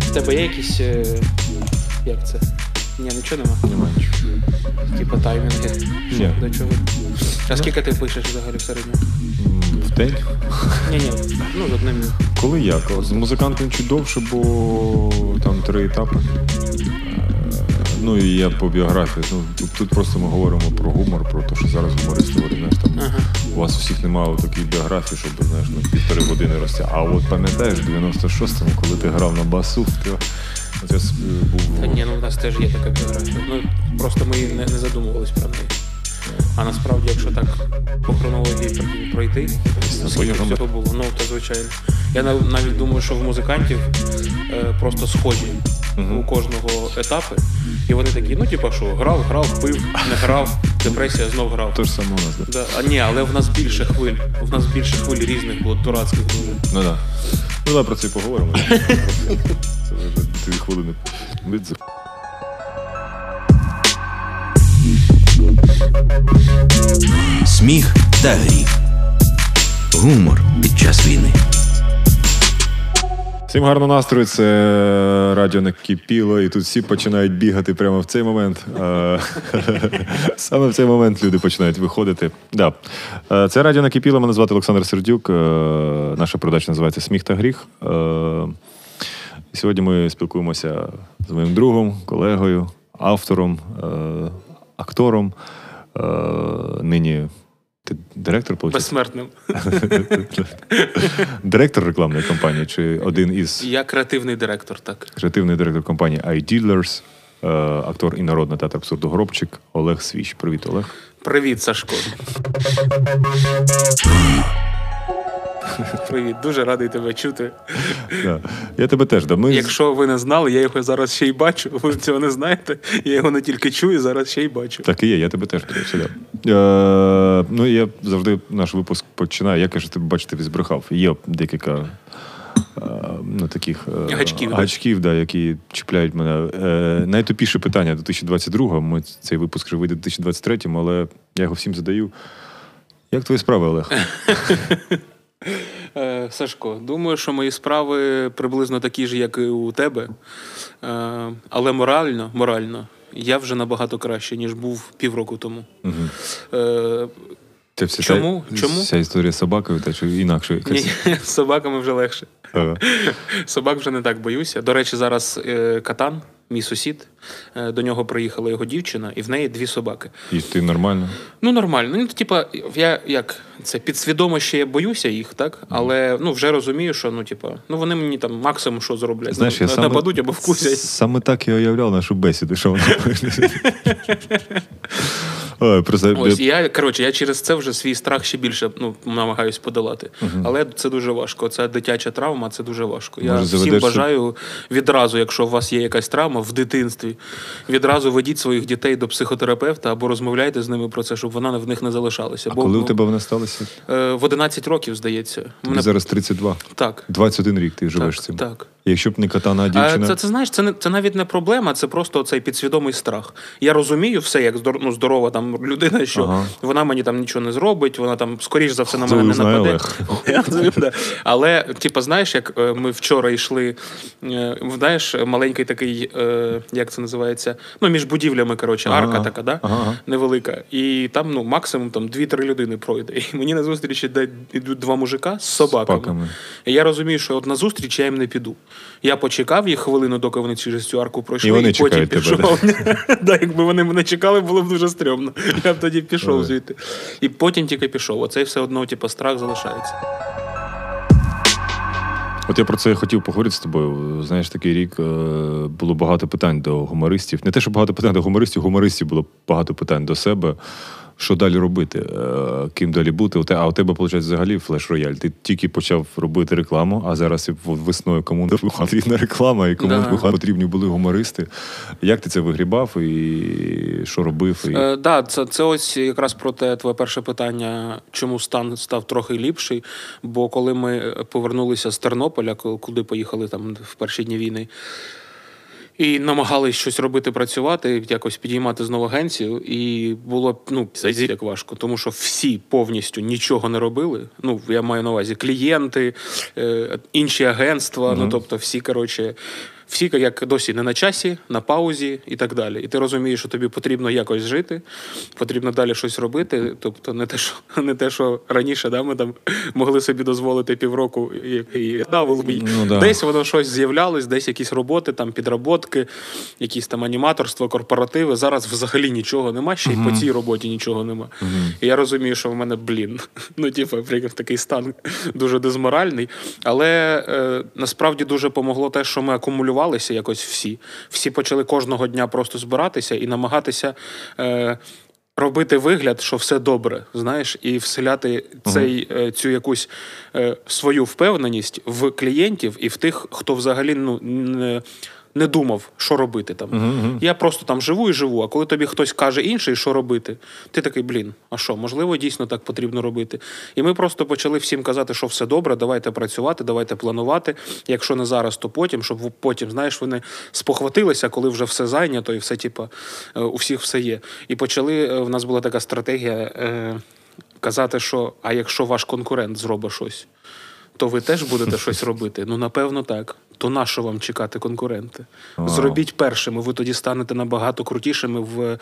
В тебе є якісь. е, Як це? Ні, нічого нема. Немає нічого. Типа таймінги. Ні. до чого? А скільки ти пишеш взагалі в середньому? В день? Ні, ні, ну з одним. Коли як? З музикантом чуть довше, бо там три етапи. Е, Ну і я по біографії. Ну, тут, просто ми говоримо про гумор, про те, що зараз гумористи говорять, знаєш, там Ага. У вас всіх немає такої біографії, щоб знаєш, ну, півтори години рости. А от пам'ятаєш, в 96-му, коли ти грав на басу, ти от був. Та ні, ну в нас теж є така біографія. Ну просто ми не, не задумувались про неї. А насправді, якщо так по хронології пройти, то скільки всього було, ну то звичайно. Я навіть думаю, що в музикантів е, просто схожі Мгм. у кожного етапи. І вони такі, ну типа що, грав, грав, пив, не грав, депресія, знов грав. То ж саме у нас, да. Да. А ні, але в нас більше хвиль. В нас більше хвиль різних було, дурацьких дуже. Ну да. Ну давай про це поговоримо. Це вже дві хвилини. Від- Сміх та гріх. Гумор під час війни. Всім гарного настрою, це радіо накипіло, і тут всі починають бігати прямо в цей момент. Е, Саме в цей момент люди починають виходити. Да. Е, Це радіо накипіло, мене звати Олександр Сердюк. Е, Наша передача називається Сміх та гріх. Е, Сьогодні ми спілкуємося з моїм другом, колегою, автором, е, актором. Е, Нині ти директор, получив? Безсмертним. Директор рекламної компанії чи один із Я креативний директор, так. креативний директор компанії iDealers, е, актор і народний театр абсурду Горобчик Олег Свіч. Привіт, Олег. Привіт, Сашко. Привіт, дуже радий тебе чути. Да. Я тебе теж да. Ми Якщо ви не знали, я його зараз ще й бачу. Ви цього не знаєте. Я його не тільки чую, зараз ще й бачу. Так і є, я тебе теж речі, да. Е, ну, я завжди наш випуск починаю. Я кажу, ти збрехав. Є декілька е, ну, таких е, Гачків, гачків да, які чіпляють мене. Е, найтупіше питання 2022-го. Ми цей випуск вже вийде в 2023 але я його всім задаю. Як твої справи, Олег? Е, Сашко, думаю, що мої справи приблизно такі ж, як і у тебе. Е, але морально, морально, я вже набагато краще, ніж був півроку тому. Це вся Чому? Ця, Чому? Ця історія з собакою, та чи інакше якась? ні, з собаками вже легше. Ага. Собак вже не так боюся. До речі, зараз е, катан, мій сусід, е, до нього приїхала його дівчина, і в неї дві собаки. І ти нормально? Ну, нормально. Ну, типа, я як це підсвідомо ще я боюся їх, так? Але ну вже розумію, що ну, типа, ну вони мені там максимум що зроблять. Знаєш, ну, я саме, нападуть або вкусять. Саме так я уявляв нашу бесіду, що вона. Ой, просто, Ось і я коротше, я через це вже свій страх ще більше ну, намагаюсь подолати. Але це дуже важко. Це дитяча травма, це дуже важко. Я Може, всім бажаю відразу, якщо у вас є якась травма в дитинстві, відразу ведіть своїх дітей до психотерапевта або розмовляйте з ними про це, щоб вона в них не залишалася. а Бо коли у ну, тебе вона сталася? е, в 11 років, здається. Тобі Мене... зараз 32. Так. 21 рік ти живеш Так, цим. так. Якщо б не катана А дівчина. це, це знаєш, це не це навіть не проблема, це просто цей підсвідомий страх. Я розумію все, як здор, ну, здорова там людина, що Ага. вона мені там нічого не зробить, вона там скоріш за все на мене не нападе. Але, типу, знаєш, як е, ми вчора йшли, е, знаєш, маленький такий, е, як це називається? Ну, між будівлями, коротше, Ага. арка така, да? Ага, невелика. І там ну, максимум там 2-3 людини пройде. І мені на зустріч йде- йдуть два мужика з собаками. собаками. І я розумію, що от на зустріч я їм не піду. Я почекав їх хвилину, доки вони через цю арку пройшли, І вони потім чекають тебе, пішов. да, якби вони мене чекали, було б дуже стрьомно. Я б тоді пішов звідти. І потім тільки пішов. Оцей все одно, типу, страх залишається. От я про це хотів поговорити з тобою. Знаєш, такий рік е, було багато питань до гумористів. Не те, що багато питань до гумористів, гумористів було багато питань до себе. Що далі робити? Е, Ким далі бути? А у тебе, виходить, взагалі флеш-рояль. Ти тільки почав робити рекламу, а зараз весною кому не потрібна реклама, і кому Да. потрібні були гумористи. Як ти це вигрібав і що робив? І... Е, да, це, це ось якраз про те твоє перше питання, чому стан став трохи ліпший. Бо коли ми повернулися з Тернополя, ку- куди поїхали там в перші дні війни. І намагались щось робити, працювати, якось підіймати знову агенцію. І було ну зайзі як важко, тому що всі повністю нічого не робили. Ну я маю на увазі клієнти, е, інші агентства. Ну тобто, всі коротше. Всі як досі не на часі, на паузі і так далі. І ти розумієш, що тобі потрібно якось жити, потрібно далі щось робити. Тобто, не те, що не те, що раніше да, ми там могли собі дозволити півроку і, і да, Ну, да. десь воно щось з'являлось, десь якісь роботи, там підроботки, якісь там аніматорство, корпоративи. Зараз взагалі нічого нема, ще й по цій роботі нічого нема. І я розумію, що в мене, блін, ну типу, прям такий стан дуже дезморальний. Але е, насправді дуже помогло те, що ми акумулювалися якось всі. Всі почали кожного дня просто збиратися і намагатися. Е, Робити вигляд, що все добре, знаєш, і вселяти цей, е, цю якусь е, свою впевненість в клієнтів і в тих, хто взагалі ну, не, думав, що робити там. Я просто там живу і живу, а коли тобі хтось каже інший, що робити, ти такий, блін, а що, можливо, дійсно так потрібно робити. І ми просто почали всім казати, що все добре, давайте працювати, давайте планувати. Якщо не зараз, то потім, щоб потім, знаєш, вони спохватилися, коли вже все зайнято і все, типа, е, у всіх все є. І почали, е, в нас була така стратегія е, казати, що а якщо ваш конкурент зробить щось, то ви теж будете щось робити? Ну, напевно, так. То на що вам чекати конкуренти? Зробіть першими, ви тоді станете набагато крутішими в,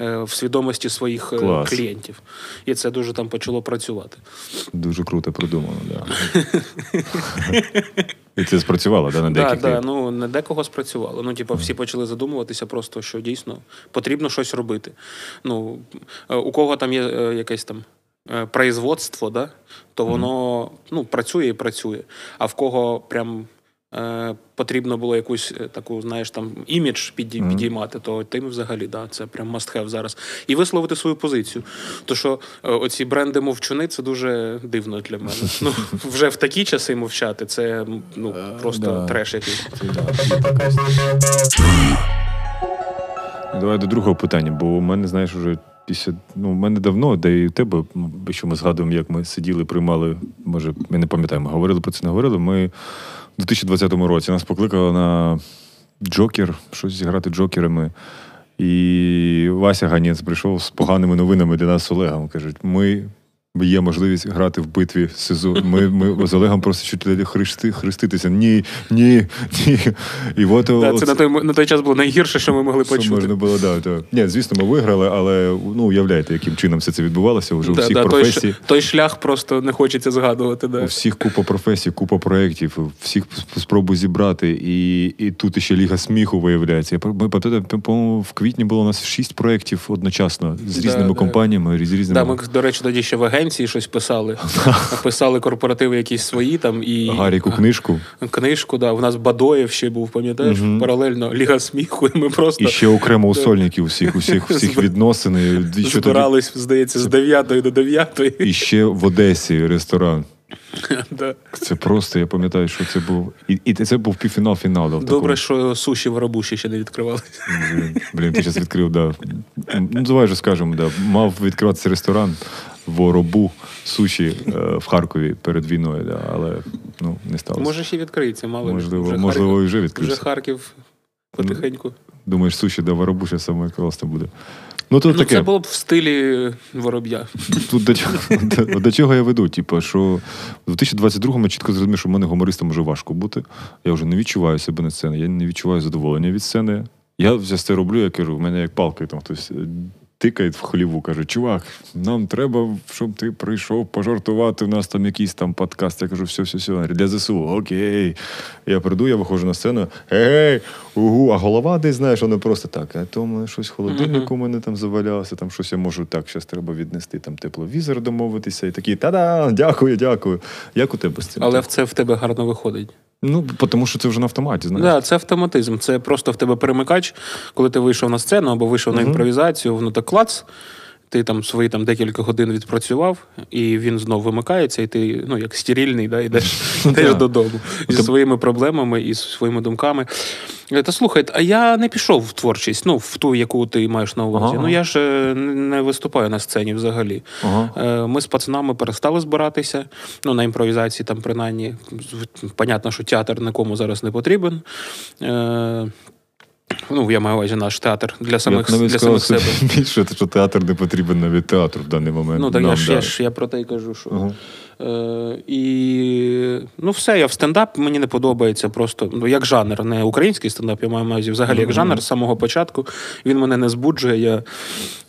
е, в свідомості своїх е, Клас. клієнтів. І це дуже там почало працювати. Дуже круто придумано, да. І це спрацювало, да, на Так, деяких. да, ну не декого спрацювало. Ну, типу, всі почали задумуватися, просто що дійсно потрібно щось робити. Ну, е, у кого там є якесь там. Производство, да, то воно ну, працює і працює. А в кого прям е, потрібно було якусь е, таку, знаєш, там імідж підій, підіймати, то тим взагалі, да, це прям must have зараз. І висловити свою позицію. То що е, оці бренди мовчуни це дуже дивно для мене. Ну, вже в такі часи мовчати, це ну, просто треш якийсь. Давай до другого питання, бо у мене, знаєш, уже після. Ну, у мене давно, де і у тебе, ну, що ми згадуємо, як ми сиділи, приймали, може, я не пам'ятаю, ми говорили про це, не говорили. Ми в 2020 році нас покликали на Джокер, щось зіграти джокерами. І Вася Ганець прийшов з поганими новинами для нас з Олегом. Кажуть, ми. Є можливість грати в битві СИЗО. Ми, ми з Олегом просто чуть хрести, хреститися. Ні, ні, ні. І от, Да, от- це на той, на той час було найгірше, що ми могли почути. можна було, да, да. Ні, звісно, ми виграли, але ну, уявляєте, яким чином все це відбувалося вже у всіх да, професій. ш- той шлях просто не хочеться згадувати. Да. У всіх купа професій, купа проєктів, всіх сп- спробуй зібрати. І, і тут ще Ліга сміху виявляється. Ми по-моєму, в квітні було у нас шість проєктів одночасно з різними да. компаніями, з різними Да, ми, до речі, тоді ще в агенції щось писали. Писали корпоративи якісь свої там і Гаріку книжку. книжку. Да. У нас Бадоєв ще був, пам'ятаєш, паралельно Ліга сміху, і ми просто І ще окремо у сольників всіх, усіх, всіх відносин. Збирались, здається, з 9 до 9. і ще в Одесі ресторан. Да. Це просто, я пам'ятаю, що це був. І, і це був в такому. Добре, що суші в Рабуші ще не відкривалися. Блін, Блін, ти зараз відкрив, да. Ну, давай же скажемо, да. Мав відкриватися ресторан в Оробу суші е, в Харкові перед війною, да, але ну, не сталося. Може, ще відкриється, мало. Можливо, Вже можливо, Харків- і вже Вже. Харків потихеньку. Думаєш, суші до Воробу ще саме класно буде. Ну, тут Ну, таке. це було б в стилі вороб'я. Тут до, чого- до, до чого я веду? Типу, що в 2022-му я чітко зрозумів, що в мене гумористом вже важко бути. Я вже не відчуваю себе на сцені, я не відчуваю задоволення від сцени. Я вже це роблю, я кажу, в мене як палки там хтось. Тикає в хліву, каже, чувак, нам треба, щоб ти прийшов пожартувати. У нас там якийсь там подкаст. Я кажу, все, все, все. Для ЗСУ, окей. Я прийду, я виходжу на сцену, гей, угу, а голова десь, знаєш, воно просто так. А то мене щось в холодильнику у мене там завалялося, там щось я можу так, щось треба віднести, там тепловізор домовитися, і такий, та-да, дякую, дякую. Як у тебе з цим? Але в це в тебе гарно виходить. Ну, тому що це вже на автоматі, знаєш. Да, це автоматизм. Це просто в тебе перемикач, коли ти вийшов на сцену або вийшов на імпровізацію, воно так клац. Ти там свої там декілька годин відпрацював, і він знов вимикається, і ти, ну, як стерильний, да, йдеш, йдеш додому зі своїми проблемами і зі своїми думками. Е, Та слухай, а я не пішов в творчість, ну, в ту, яку ти маєш на увазі. Ага. Ну я ж е, не виступаю на сцені взагалі. Ага. Е, Ми з пацанами перестали збиратися. Ну, на імпровізації там, принаймні, понятно, що театр нікому зараз не потрібен. Ну, я маю увазі наш театр для самих, Я навіть для сказав, самих себе. більше, що театр не потрібен навіть театру в даний момент. Ну, так Нам, я ж, да. я ж я про те й кажу, що. Ага. Е, і ну, все, я в стендап мені не подобається просто ну, як жанр, не український стендап, я маю на увазі взагалі як жанр з самого початку. Він мене не збуджує. Я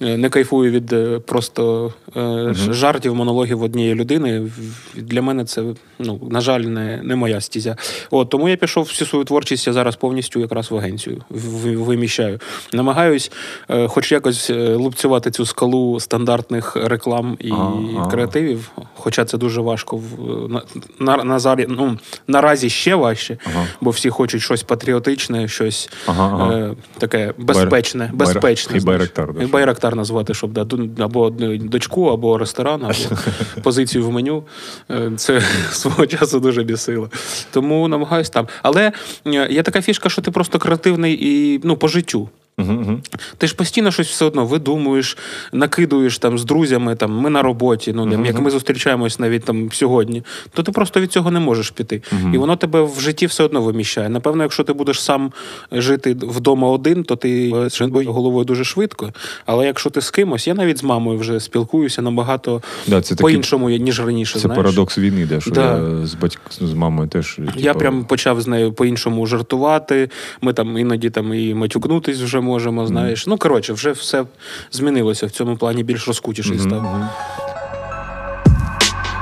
е, не кайфую від е, просто е, жартів, монологів однієї людини. Для мене це, ну, на жаль, не, не моя стізя. От, тому я пішов всю свою творчість я зараз повністю якраз в агенцію виміщаю. Намагаюсь, е, хоч якось лупцювати цю скалу стандартних реклам і Ага. креативів, хоча це дуже важко в на, на, на зарі- ну, наразі ще важче, Ага. бо всі хочуть щось патріотичне, щось Ага, ага. Е, таке безпечне, Байр- безпечне. і. Байрактар, І? Байрактар назвати, щоб да, або дочку, або ресторан, або позицію в меню. Е, Це свого часу дуже бісило. Тому намагаюсь там. Але е, є така фішка, що ти просто креативний і ну, по життю. Угу, угу. Ти ж постійно щось все одно видумуєш, накидуєш там з друзями, там ми на роботі, ну там, як ми зустрічаємось навіть там сьогодні, то ти просто від цього не можеш піти. І воно тебе в житті все одно виміщає. Напевно, якщо ти будеш сам жити вдома один, то ти е, головою дуже швидко. Але якщо ти з кимось, я навіть з мамою вже спілкуюся набагато Да, це по-іншому, ніж раніше. Це знаєш. парадокс війни, де, що Да. я з батьк з мамою теж. Я типу, прям почав з нею по-іншому жартувати. Ми там іноді там і матюкнутись вже можемо, знаєш. Ну, коротше, вже все змінилося в цьому плані більш розкутіший став.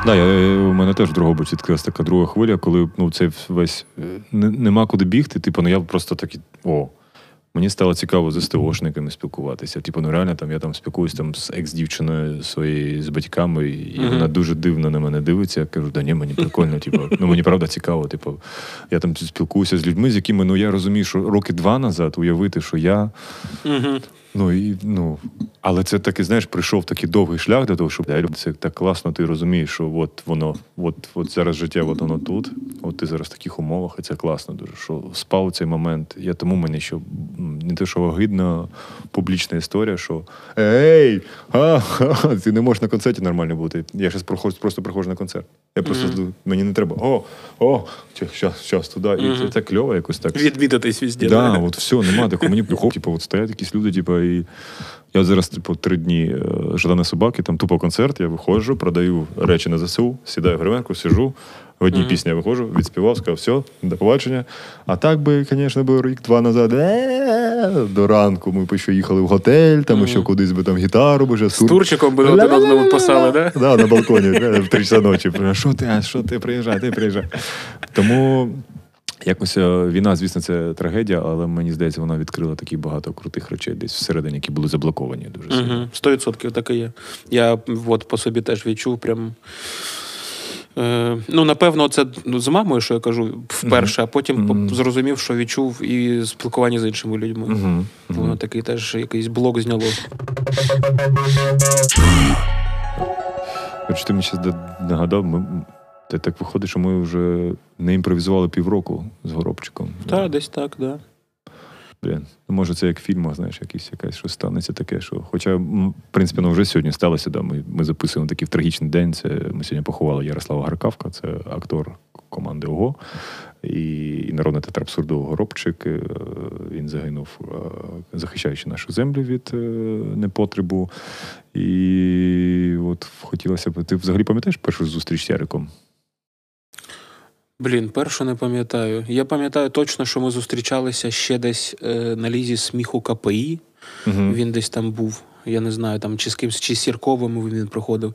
Да, я, у мене теж в боці відкрилася така друга хвиля, коли ну, цей весь е, не, нема куди бігти. Типу, ну я просто такий, о. Мені стало цікаво з СТОшниками спілкуватися. Типу, ну реально там я там спілкуюсь там з екс-дівчиною своєю з батьками, і Мгм. вона дуже дивно на мене дивиться. Я кажу, да ні, мені прикольно, типу, ну мені правда цікаво. Типу, я там спілкуюся з людьми, з якими ну я розумію, що роки два назад уявити, що я Угу. Ну і ну, але це таки, знаєш, прийшов такий довгий шлях до того, щоб це так класно, ти розумієш, що от воно, от, от зараз життя, от воно тут, от ти зараз в таких умовах, і це класно дуже. Що спав цей момент. Я тому мені що не те, що огидна публічна історія, що ей, а, ха, ти не можеш на концерті нормально бути. Я зараз проходжу, просто приходжу на концерт. Я просто жду, мені не треба. О, о, щас, щас туди. І це так кльово якось так. Відмітитись везде. Да, от все, нема такого. Мені приходить, типу, от стоять якісь люди, типу, і я зараз, типу, три дні е, жадане собаки, там тупо концерт, я виходжу, продаю речі на ЗСУ, сідаю в гримерку, сижу. В одній пісні я виходжу, відспівав, сказав, все, до побачення. А так би, звісно, би рік-два назад, е, до ранку ми б ще їхали в готель, там ще кудись би там гітару би вже З Турчиком би один одному писали, да? Да, на балконі в три часа ночі. Що ти, а що ти приїжджай, ти приїжджай. Тому якось е, війна, звісно, це трагедія, але мені здається, вона відкрила такі багато крутих речей десь всередині, які були заблоковані дуже сильно. Угу. 100% так і є. Я от по собі теж відчув прям. Е, ну, напевно, це ну, з мамою, що я кажу, вперше, а потім по- зрозумів, що відчув і спілкування з іншими людьми. Воно такий теж якийсь блок зняло. Ти мені зараз нагадав, ми, та так виходить, що ми вже не імпровізували півроку з Горобчиком. Та, десь так, да. Блін, ну, може, це як в фільмах, знаєш, якийсь якась щось станеться таке, що. Хоча, в принципі, ну вже сьогодні сталося, да, ми, ми записуємо такий трагічний день. Це ми сьогодні поховали Ярослава Гаркавка, це актор команди ОГО. І, і народний театр абсурду Горобчик. Е, Він загинув, е, захищаючи нашу землю від е, непотребу. І от хотілося б. Ти взагалі пам'ятаєш першу зустріч з Яриком? Блін, першу не пам'ятаю. Я пам'ятаю точно, що ми зустрічалися ще десь е, на лізі сміху КПІ. Угу. Він десь там був. Я не знаю, там чи з кимсь, чи з Сірковим він приходив,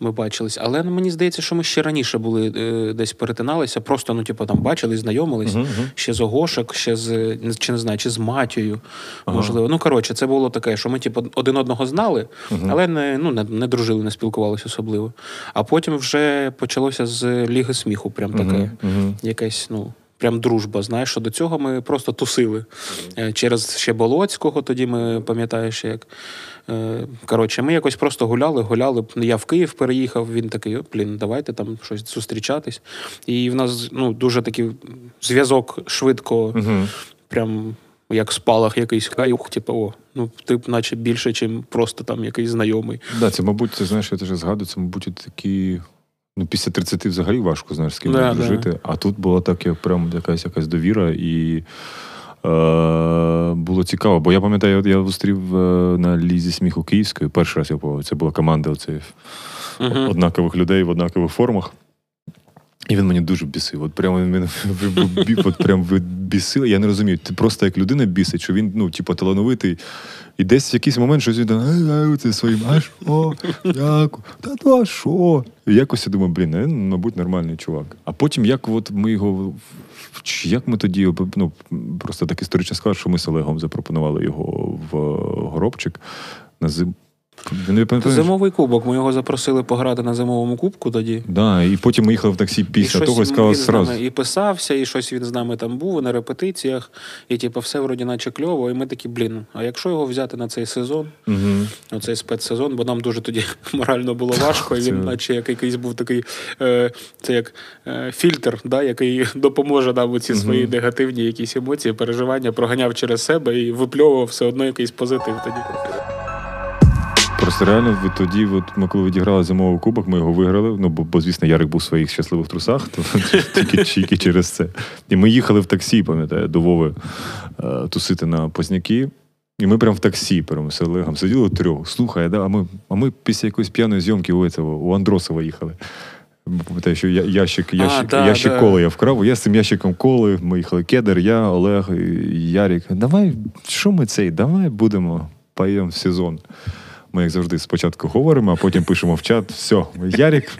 ми бачились. Але ну, мені здається, що ми ще раніше були е, десь перетиналися, просто ну, типу, там бачились, знайомились. Мгм. Ще з Огошек, ще з чи не знаю, чи з Матією, можливо. Ну, коротше, це було таке, що ми, типу, один одного знали, але не, ну, не, не дружили, не спілкувалися особливо. А потім вже почалося з Ліги сміху, прям таке. Мгм. Якась, ну. Прям дружба, знаєш, що до цього ми просто тусили. Е, Через ще Болоцького, тоді ми пам'ятаєш, як. Е, Коротше, ми якось просто гуляли, гуляли. Я в Київ переїхав, він такий, «О, блін, давайте там щось зустрічатись. І в нас ну, дуже такий зв'язок швидко, Мгм. прям як спалах якийсь каюх, типу, о, ну ти наче більше, ніж просто там якийсь знайомий. Да, це, мабуть, це знаєш, я теж згадую, це, мабуть, такі. Ну, після 30 взагалі важко, знаєш, з ким Да, дружити. А тут була так, як прям якась якась довіра. І Е, було цікаво, бо я пам'ятаю, я зустрів е, на лізі сміху Київської. Перший раз я побував. Це була команда оцих Мгм. однакових людей в однакових формах. І він мені дуже бісив. От прямо він мене от прям бісив. Я не розумію. Ти просто як людина бісить, що він, ну, типу, талановитий. І десь в якийсь момент щось він там, «Ай, ай, це своїм, а що? Дякую. Та ну а що? І якось я думаю, блін, він, мабуть, нормальний чувак. А потім, як от ми його. Як ми тоді ну, просто так історично склад, що ми з Олегом запропонували його в горобчик на зим. Не Зимовий кубок. Ми його запросили пограти на зимовому кубку тоді. Да, і потім ми їхали в таксі після і того і щось сказали він з сразу. і писався, і щось він з нами там був на репетиціях, і типу, все вроді наче кльово. І ми такі, блін, а якщо його взяти на цей сезон, Угу. оцей спецсезон, бо нам дуже тоді морально було важко, і він, наче як якийсь був такий, е, це як е, фільтр, да, який допоможе нам у ці свої негативні якісь емоції, переживання, проганяв через себе і випльовував все одно якийсь позитив тоді. Просто реально ви тоді, от ми коли відіграли зимовий кубок, ми його виграли. Ну, бо, бо звісно, Ярик був в своїх щасливих трусах, то тільки, тільки через це. І ми їхали в таксі, пам'ятаю, до Вови е, тусити на Позняки. І ми прямо в таксі прямо з Олегом сиділи трьох. Слухай, да, а ми, а ми після якоїсь п'яної зйомки у, цього, у Андросова їхали. Пам'ятаю, що я- ящик, ящик, да, ящик да. коли я вкрав. Я з цим ящиком коли. Ми їхали Кедр, я, Олег, і Ярик. Давай, що ми цей? Давай будемо поїдемо в сезон. Ми, як завжди, спочатку говоримо, а потім пишемо в чат. Все, Ярік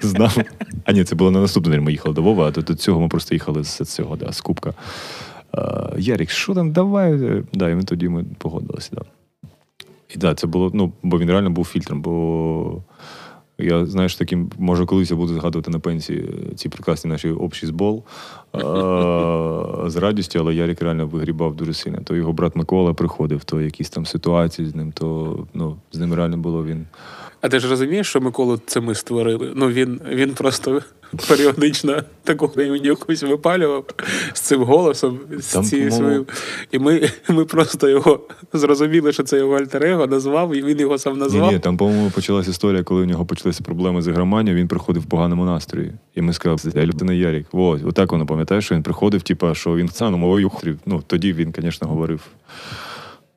знав. А ні, це було на наступний день. Ми їхали до Вова, а до, до цього ми просто їхали з цього, да, з Кубка. А, Ярік, що там, давай. Да, і ми тоді ми погодилися. Да. І так, це було, ну, бо він реально був фільтром, бо я, знаєш, таким, може, колись я буду згадувати на пенсії ці прекрасні наші общі збол з радістю, але Ярік реально вигрібав дуже сильно. То його брат Микола приходив, то якісь там ситуації з ним, то ну, з ним реально було він. А ти ж розумієш, що Миколу це ми створили? Ну він, він просто періодично таку мені якусь випалював з цим голосом, з цією своїм. І ми, ми просто його зрозуміли, що це його альтер-его, назвав, і він його сам назвав. ні, там, по-моєму, почалась історія, коли у нього почалися проблеми з ігроманією, він приходив в поганому настрої. І ми сказали, я людина Ярик. Ось, отак воно пам'ятає, що він приходив, типа, що він сам мовою хрів. Ну, тоді він, звісно, говорив.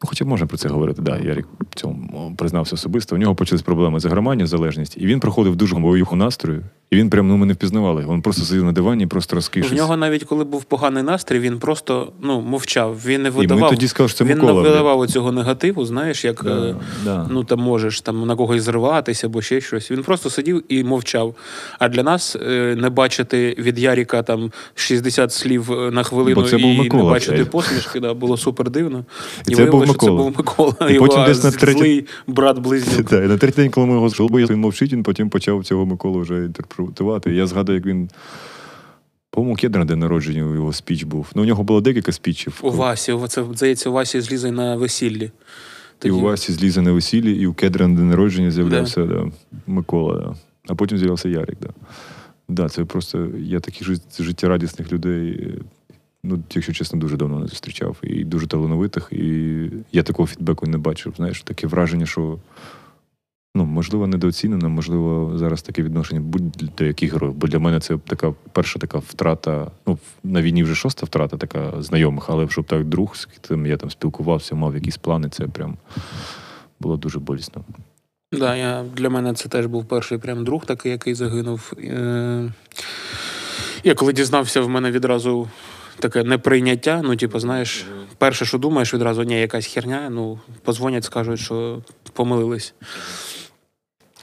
Ну, хоча можна про це говорити, да, Ярик в цьому признався особисто. У нього почались проблеми з ігроманією, залежність, і він приходив в дуже бойову настрою, і він прям ну, ми не впізнавали. Він просто сидів на дивані, і просто В розкишився. нього навіть коли був поганий настрій, він просто ну, мовчав. Він не І ми видавав. тоді сказали, що це він Микола. не видавав цього негативу, знаєш, як Да, е, да. ну там можеш там на когось зриватися або ще щось. Він просто сидів і мовчав. А для нас е, не бачити від Яріка там 60 слів е, на хвилину Бо це був і Микола не бачити посмішки, да, було супер дивно. І це був виявилося, що це був Микола. І його потім десь на третій- злий брат близнюк. Так, і на третій день, коли ми його зробили, він мовчить, він потім почав цього Миколу вже інтерпретувати. Я згадую, як він. По-моєму, кедр на день народження у його спіч був. Ну, у нього було декілька спічів. У Васі, це здається, у Васі злізай на весіллі. І у Васі злізе на весіллі, і у кедра на день народження з'являвся да. Микола. Да. А потім з'явився Ярик. Да. Да, це просто я таких жит- життєрадісних людей, ну, якщо чесно, дуже давно не зустрічав. І дуже талановитих. І я такого фідбеку не бачив. Знаєш, таке враження, що. Ну, можливо, недооцінено, можливо, зараз таке відношення будь-до яких героїв. Бо для мене це така перша така втрата. Ну, на війні вже шоста втрата, така знайомих, але щоб так друг, з ким я там спілкувався, мав якісь плани, це прям було дуже болісно. Да, я, для мене це теж був перший прям друг такий, який загинув. Е, я коли дізнався, в мене відразу таке неприйняття. Ну, типу, знаєш, перше, що думаєш, відразу ні, якась херня, ну, позвонять, скажуть, що помилились.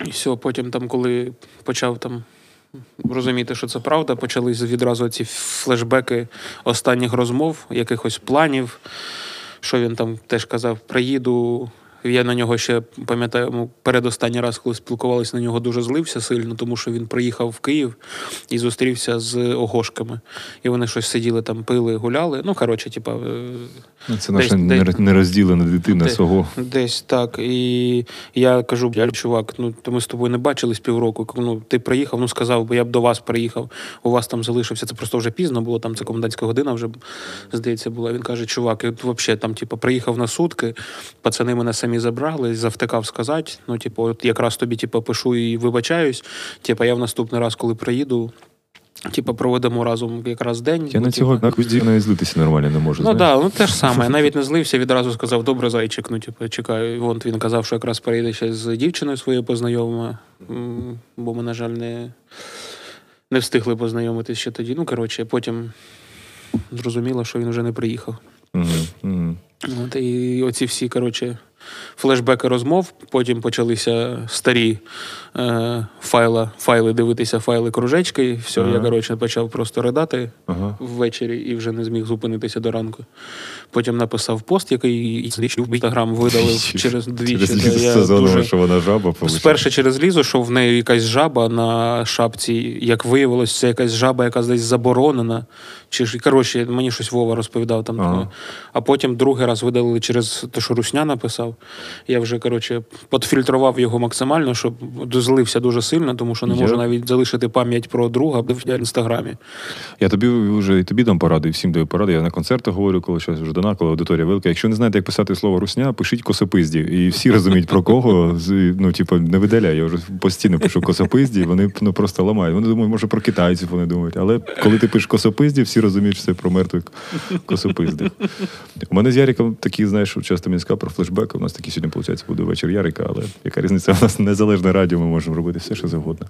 І все, потім, там, коли почав там. Розуміти, що це правда, почались відразу ці флешбеки останніх розмов, якихось планів, що він там теж казав: приїду. Я на нього ще пам'ятаю, ну, передостанній раз, коли спілкувалися, на нього дуже злився сильно, тому що він приїхав в Київ і зустрівся з огошками. І вони щось сиділи там, пили, гуляли. Ну, коротше, типа, е, Ну, це Десь- наша десь- нер- нерозділена дитина Де- свого. Десь так. І я кажу, чувак, ну то ми з тобою не бачились півроку. Ну ти приїхав, ну сказав би, я б до вас приїхав. У вас там залишився. Це просто вже пізно було. Там це комендантська година вже здається була. Він каже, чувак, я взагалі там, типу, приїхав на сутки, пацани мене самі забрали, завтикав сказати. Ну, типу, от якраз тобі, типу, пишу і вибачаюсь. Типу, я в наступний раз, коли приїду. Типу, проведемо разом якраз день. Я Ну, на цього типу, навіть злитися нормально не можу. Ну так, да, ну те ж саме. Я навіть не злився, відразу сказав, добре, зайчик, ну типу, чекаю. Вон він казав, що якраз перейде ще з дівчиною своєю познайомимо, бо ми, на жаль, не, не встигли познайомитись ще тоді. Ну, коротше, потім зрозуміло, що він вже не приїхав. Мгм, мгм. От, і оці всі, коротше, флешбеки розмов. Потім почалися старі е, файла, файли дивитися, файли кружечки. І все, Ага. я, коротше, почав просто ридати Ага. ввечері і вже не зміг зупинитися до ранку. Потім написав пост, який в інстаграм видалив через двічі. Через я сезону, дуже- що вона жаба получила. Спершу через лізу, що в неї якась жаба на шапці. Як виявилось, це якась жаба, яка десь заборонена. Чи ж коротше, мені щось Вова розповідав там. Ага. А потім другий раз видалили через те, що Русня написав. Я вже коротше подфільтрував його максимально, щоб злився дуже сильно, тому що не можу навіть залишити пам'ять про друга в інстаграмі. Я тобі вже і тобі дам поради, і всім даю поради. Я на концертах говорю, коли щось вже дана, коли аудиторія велика. Якщо не знаєте, як писати слово русня, пишіть косопизді. І всі розуміють про кого. Ну, типу, не видаляю. Я вже постійно пишу косопизді, вони ну, просто ламають. Вони думають, може про китайців вони думають. Але коли ти пишеш косопизді, всі розуміють, що це про мертвих косопиздих. У мене з Яриком такі, знаєш, часто мені сказав про флешбек. У нас такий сьогодні, виходить, буде вечір Ярика, але яка різниця? У нас незалежне радіо, ми можемо робити все, що завгодно.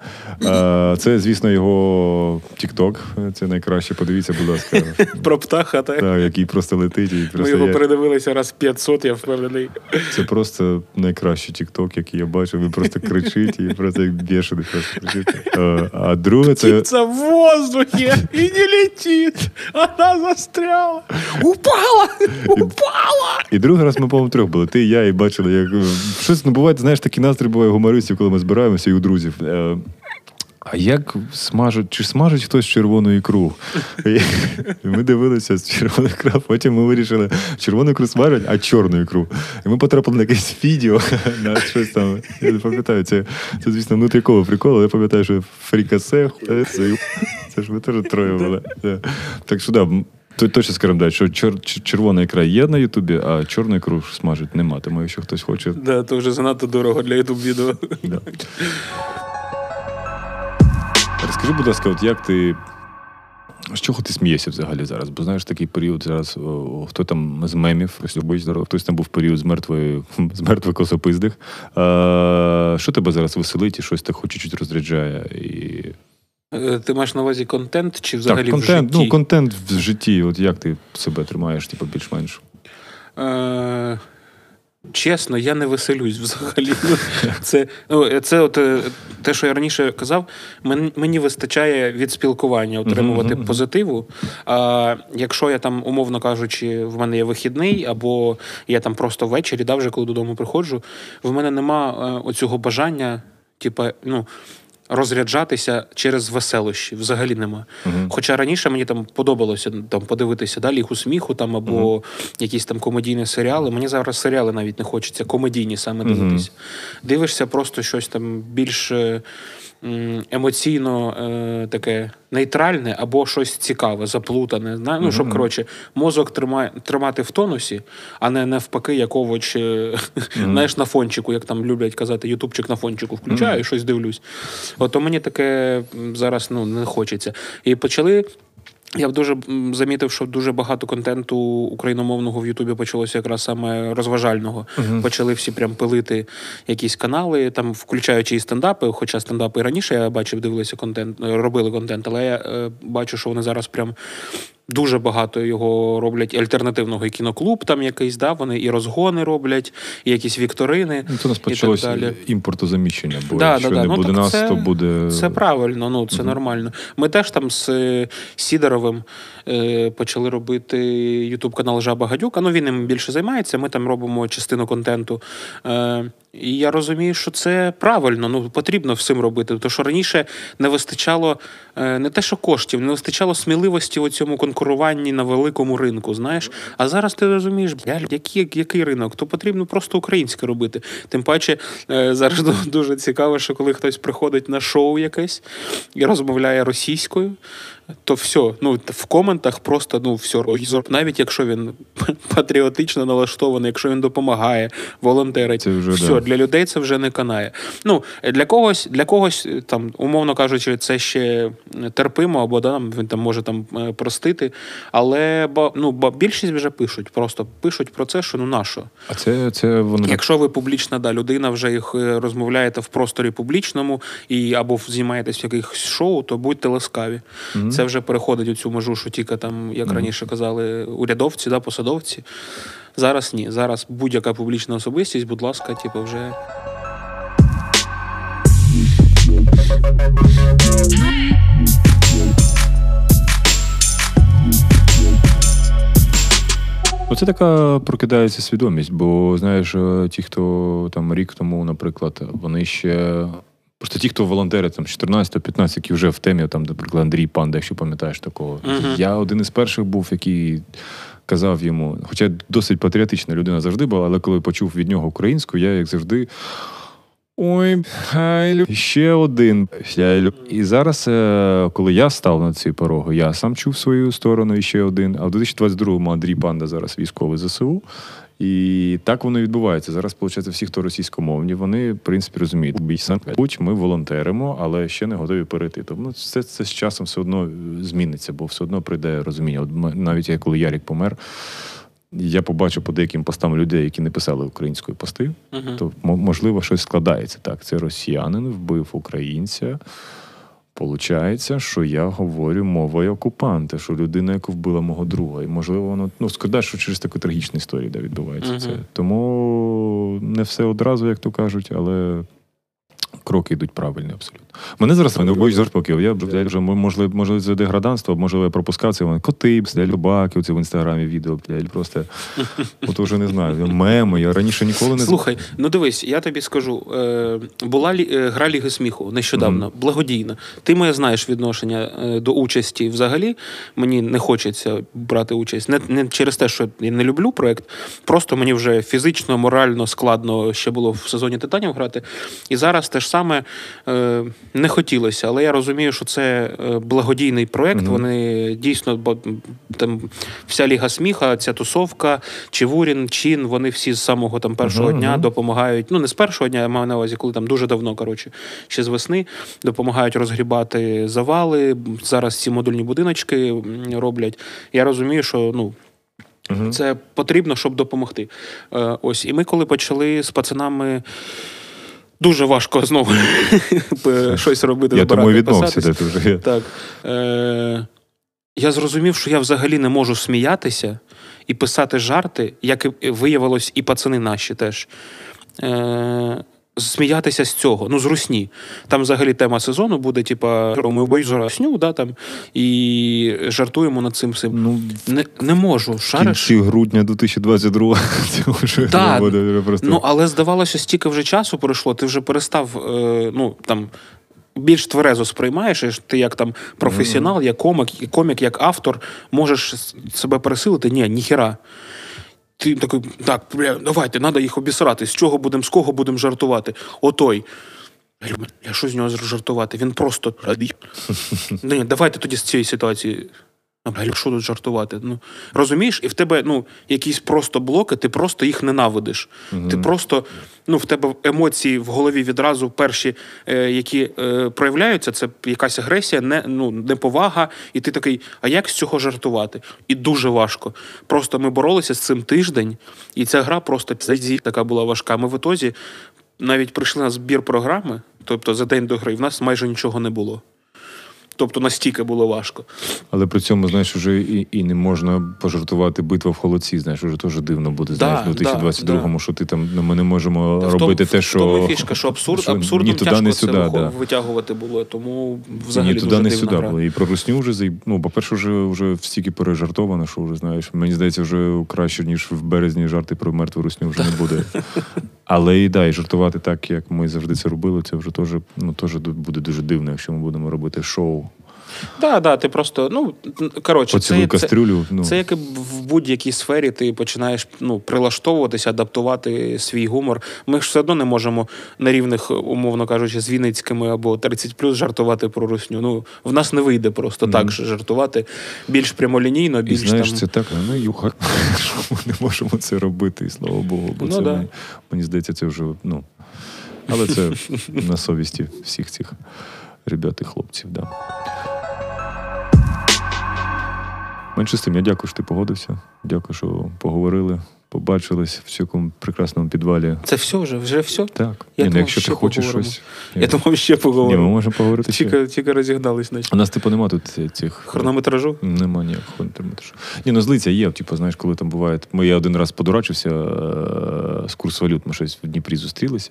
Це, звісно, його TikTok. Це найкраще. Подивіться, будь ласка. Про птаха, так? Так, який просто летить. І Ми його я- передивилися раз 500, я впевнений. Це просто найкращий TikTok, який я бачив. Він просто кричить і просто як бешений просто кричить. А, друге, це. Птица в воздухе и не летит. Она застряла. Упала! Упала! І другий раз ми, по-моєму, трьох були. Ти, я і бачили, як е, щось ну, буває, знаєш, такий настрій буває гумористів, коли ми збираємося і у друзів. Е, А як смажуть, чи смажить хтось червону ікру? І ми дивилися з червону ікру, потім ми вирішили, червону ікру смажать, а чорну ікру. І ми потрапили на якесь відео на щось там. Я не пам'ятаю, це, це звісно, внутріковий прикол, але я пам'ятаю, що фрікасе, це, це ж ми теж троє були. Так що да. То- Точно скажемо, да, що чер- червона ікра є на Ютубі, а чорну ікру смажить нема. Тому якщо хтось хоче, Да, то вже занадто дорого для ютуб відео. Да. Розкажи, будь ласка, от як ти. З чого ти смієшся взагалі зараз? Бо знаєш, такий період зараз, о, хто там з мемів, хтось любить здорово, хтось там був період з мертвої, з мертвих косопиздих. Що тебе зараз веселить і щось так хоч чуть розряджає? І... Е, Ти маєш на увазі контент чи взагалі так, контент, в житті? ну, контент в житті, от як ти себе тримаєш, типу, більш-менш? Е, Чесно, я не веселюсь взагалі. Ну, Це, ну, це от, е, те, що я раніше казав, мені вистачає від спілкування отримувати мгм. позитиву. А якщо я там, умовно кажучи, в мене є вихідний, або я там просто ввечері, да, вже коли додому приходжу, в мене нема е, оцього бажання, типа, ну. Розряджатися через веселощі взагалі нема. Мгм. Хоча раніше мені там подобалося там подивитися да, лігу сміху там або якісь там комедійні серіали. Мені зараз серіали навіть не хочеться, комедійні саме дивитися. Дивишся просто щось там більш е, м, емоційно е, таке нейтральне або щось цікаве, заплутане. Знає? Ну, щоб коротше, мозок тримає, тримати в тонусі, а не навпаки, якого чи е, знаєш, на фончику, як там люблять казати, ютубчик на фончику включаю і щось дивлюсь. От то мені таке зараз ну, не хочеться. І почали. Я б дуже замітив, що дуже багато контенту україномовного в Ютубі почалося якраз саме розважального. Почали всі прям пилити якісь канали, там включаючи і стендапи. Хоча стендапи і раніше я бачив, дивилися контент, е, робили контент, але я е, бачу, що вони зараз прям. Дуже багато його роблять альтернативного і кіноклуб, там якийсь, да, вони і розгони роблять, і якісь вікторини. Ну, це у нас почалося імпортозаміщення, бо Да, якщо да, не Ну, буде нас, це- то буде. Це правильно, ну це нормально. Ми теж там з е, Сідоровим е, почали робити Ютуб канал Жаба Гадюка. Ну він ним більше займається. Ми там робимо частину контенту. Е, і я розумію, що це правильно. Ну потрібно всім робити. Тому що раніше не вистачало е, не те, що коштів, не вистачало сміливості у цьому конкуруванні на великому ринку. Знаєш, а зараз ти розумієш, який, який ринок? То потрібно просто українське робити. Тим паче е, зараз дуже цікаво, що коли хтось приходить на шоу якесь і розмовляє російською. То все, ну в коментах просто ну все навіть якщо він патріотично налаштований, якщо він допомагає, волонтерить, Це вже, все. Для людей це вже не канає. Ну, для когось, для когось, там, умовно кажучи, це ще терпимо, або да, він там може там е, простити. Але ну, більшість вже пишуть, просто пишуть про це, що ну на що. А це це воно якщо ви публічна да, людина, вже їх е, розмовляєте в просторі публічному і або знімаєтесь в якихось шоу, то будьте ласкаві. Mm-hmm. Це вже переходить у цю межу, що тільки там, як mm-hmm. раніше казали, урядовці, да, посадовці. Зараз ні. Зараз будь-яка публічна особистість, будь ласка, типу, вже. Оце така прокидається свідомість, бо знаєш, е, ті, хто там рік тому, наприклад, вони ще. Просто ті, хто волонтери там 14-15, які вже в темі, там, наприклад, Андрій Панда, якщо пам'ятаєш такого. Uh-huh. Я один із перших був, який казав йому, хоча досить патріотична людина завжди була, але коли почув від нього українську, я як завжди. Ой, хайлю. ще один. І зараз, е, коли я став на ці пороги, я сам чув свою сторону і ще один. А в 2022-му Андрій Панда зараз військовий ЗСУ. І так воно відбувається. Зараз, виходить, всі, хто російськомовні, вони, в принципі, розуміють, будь ми волонтеримо, але ще не готові перейти. Тому це це з часом все одно зміниться, бо все одно прийде розуміння. От навіть я, коли Ярік помер, я побачив по деяким постам людей, які не писали української пости, uh-huh. то можливо щось складається. Так, це росіянин вбив українця. Получається, що я говорю мовою окупанта, що людина, яку вбила мого друга. І можливо, воно ну складає, що через таку трагічну історію де відбувається uh-huh. це. Тому не все одразу, як то кажуть, але кроки йдуть правильні абсолютно. Мене зараз не боюсь жорстоків. Я вже можливо, можливо, це деграданство, можливо, я пропускав це. Коти, любаки, оце в інстаграмі відео, блядь, просто от уже не знаю. Меми. Я раніше ніколи не слухай. Ну дивись, я тобі скажу. Е, була лі, е, гра Ліги сміху нещодавно, mm. благодійна. Ти моє знаєш відношення е, до участі взагалі. Мені не хочеться брати участь. Не, не через те, що я не люблю проект. Просто мені вже фізично, морально складно ще було в сезоні титанів грати. І зараз те ж саме не хотілося, але я розумію, що це е, благодійний проект. Mm-hmm. Вони дійсно, бо там вся ліга сміха, ця тусовка, Чевурін, Чин, вони всі з самого там першого mm-hmm. дня допомагають. Ну не з першого дня, я маю на увазі, коли там дуже давно, коротше, ще з весни допомагають розгрібати завали. Зараз ці модульні будиночки роблять. Я розумію, що ну. Це потрібно, щоб допомогти. Е, ось, і ми, коли почали з пацанами Дуже важко знову щось робити. Я тому відмовився, де вже Так. Е, Я зрозумів, що я взагалі не можу сміятися і писати жарти, як і виявилось, і пацани наші теж. Е, сміятися з цього, ну з русні. Там взагалі тема сезону буде, типа, ми русню, да, там, і жартуємо над цим всім. Ну, Не не можу. Шариш? кінці грудня 2022 це вже да, буде просто. Ну, але здавалося, стільки вже часу пройшло, ти вже перестав, е, ну, там. Більш тверезо сприймаєш, ти як там професіонал, як комік, комік, як автор, можеш себе пересилити? Ні, ніхера. Ти такий, так, бля, давайте, треба їх обісрати. З чого будемо, з кого будемо жартувати? Отой. Я що з нього жартувати? Він просто. Ні, Давайте тоді з цієї ситуації а що тут жартувати? Ну розумієш, і в тебе ну якісь просто блоки, ти просто їх ненавидиш. Угу. Ти просто ну в тебе емоції в голові відразу перші, е, які е, проявляються, це якась агресія, не ну неповага, і ти такий, а як з цього жартувати? І дуже важко. Просто ми боролися з цим тиждень, і ця гра просто така була важка. Ми в ітозі навіть прийшли на збір програми, тобто за день до гри, і в нас майже нічого не було. Тобто настільки було важко. Але при цьому, знаєш, вже і і не можна пожартувати битва в холодці. Знаєш, вже теж дивно буде. Знаєш, да, у 2022-му, да, що ти там ну, ми не можемо да, робити в те, що. В тому фішка, що абсурд, що абсурдно ні туди, тяжко не сюди, це да. витягувати було, тому взагалі. Ні туди, не сюди було. І про русню вже ну, по-перше, вже вже стільки пережартовано, що вже знаєш. Мені здається, вже краще, ніж в березні жарти про мертву русню вже не буде. Але і да, і жартувати так, як ми завжди це робили, це вже теж ну, теж буде дуже дивно, якщо ми будемо робити шоу Так, да, ти просто, ну, коротше, Поцілуй це, кастрюлю. Це, ну. це як в будь-якій сфері ти починаєш ну, прилаштовуватися, адаптувати свій гумор. Ми ж все одно не можемо на рівних, умовно кажучи, з Вінницькими або 30 плюс жартувати про русню. Ну, в нас не вийде просто так же жартувати. Більш прямолінійно, І більш знаєш, там. це так, ну юха, що ми не можемо це робити, і слава Богу. Бо Ну, це да. мені, мені здається, це вже, ну. Але це на совісті всіх цих ребят і хлопців, да. Менше з тим, я дякую, що ти погодився. Дякую, що поговорили, побачились в цьому прекрасному підвалі. Це все вже, вже все. Так. Я Ні, ну, думав, якщо ще ти хочеш поговоримо. щось. Я думав, ще Ні, ми можемо поговорити. ще. Тільки, тільки розігнались, наче. У нас, типу, нема тут цих Хронометражу. Нема ніякого хронометражу. Ні, ну злиця є, типу, знаєш, коли там буває. Ми я один раз подурачився е- з курс валют, ми щось в Дніпрі зустрілися.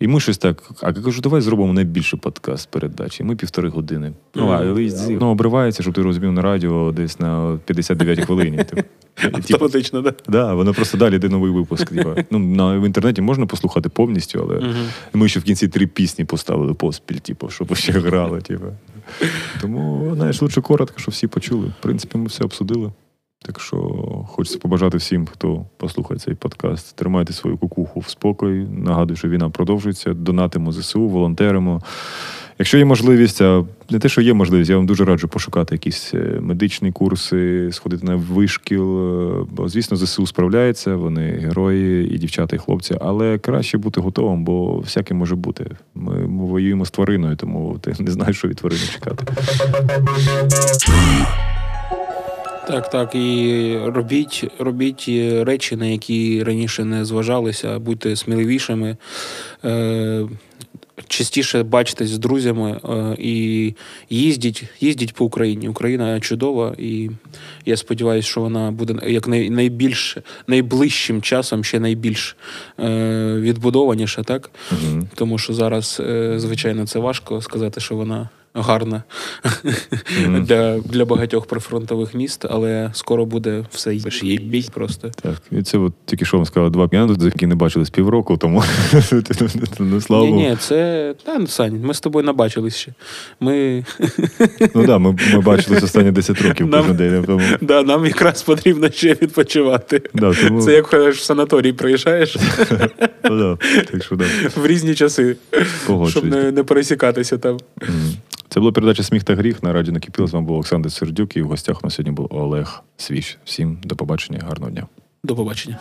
І ми щось так. А я кажу, давай зробимо найбільший подкаст передачі. Ми півтори години. Ну, а ну, обривається, щоб ти розумів на радіо десь на 59 хвилині. Типу. Типу, Автоматично, так. Да, воно просто далі йде новий випуск. Типу. Ну, на, в інтернеті можна послухати повністю, але ми ще в кінці три пісні поставили поспіль, типу, щоб ще грали. Тому, знаєш, лучше коротко, щоб всі почули. В принципі, ми все обсудили. Так що хочеться побажати всім, хто послухає цей подкаст. Тримайте свою кукуху в спокій. Нагадую, що війна продовжується. Донатимо ЗСУ, волонтеримо. Якщо є можливість, а не те, що є можливість, я вам дуже раджу пошукати якісь е, медичні курси, сходити на вишкіл. е, Бо, звісно, ЗСУ справляється, вони герої, і дівчата, і хлопці, але краще бути готовим, бо всяке може бути. Ми, ми воюємо з твариною, тому ти не знаєш, що від тварини чекати. Так, так. І робіть, робіть е, речі, на які раніше не зважалися, будьте сміливішими. Е, Частіше бачитесь з друзями е, і їздіть, їздіть по Україні. Україна чудова, і я сподіваюся, що вона буде як най, найбільш найближчим часом ще найбільш відбудованіша, так? Мгм. Тому що зараз, звичайно, це важко сказати, що вона гарна для, для багатьох прифронтових міст, але скоро буде все їбіть просто. Так, і це от тільки що вам сказали два п'яни, які не бачили з півроку, тому ну, слава Ні, ні, це та, Сань, ми з тобою набачились ще. Ми Ну да, ми, ми бачились останні 10 років Нам- кожен день. Тому, да, нам якраз потрібно ще відпочивати. да, тому, Це як ходиш в санаторій, приїжджаєш ну, да, так що, да, в різні часи, щоб не, не пересікатися там. Це була передача Сміх та гріх на радіо накипіло. З вами був Олександр Сердюк, і в гостях у нас сьогодні був Олег Свіж. Всім до побачення, гарного дня. До побачення.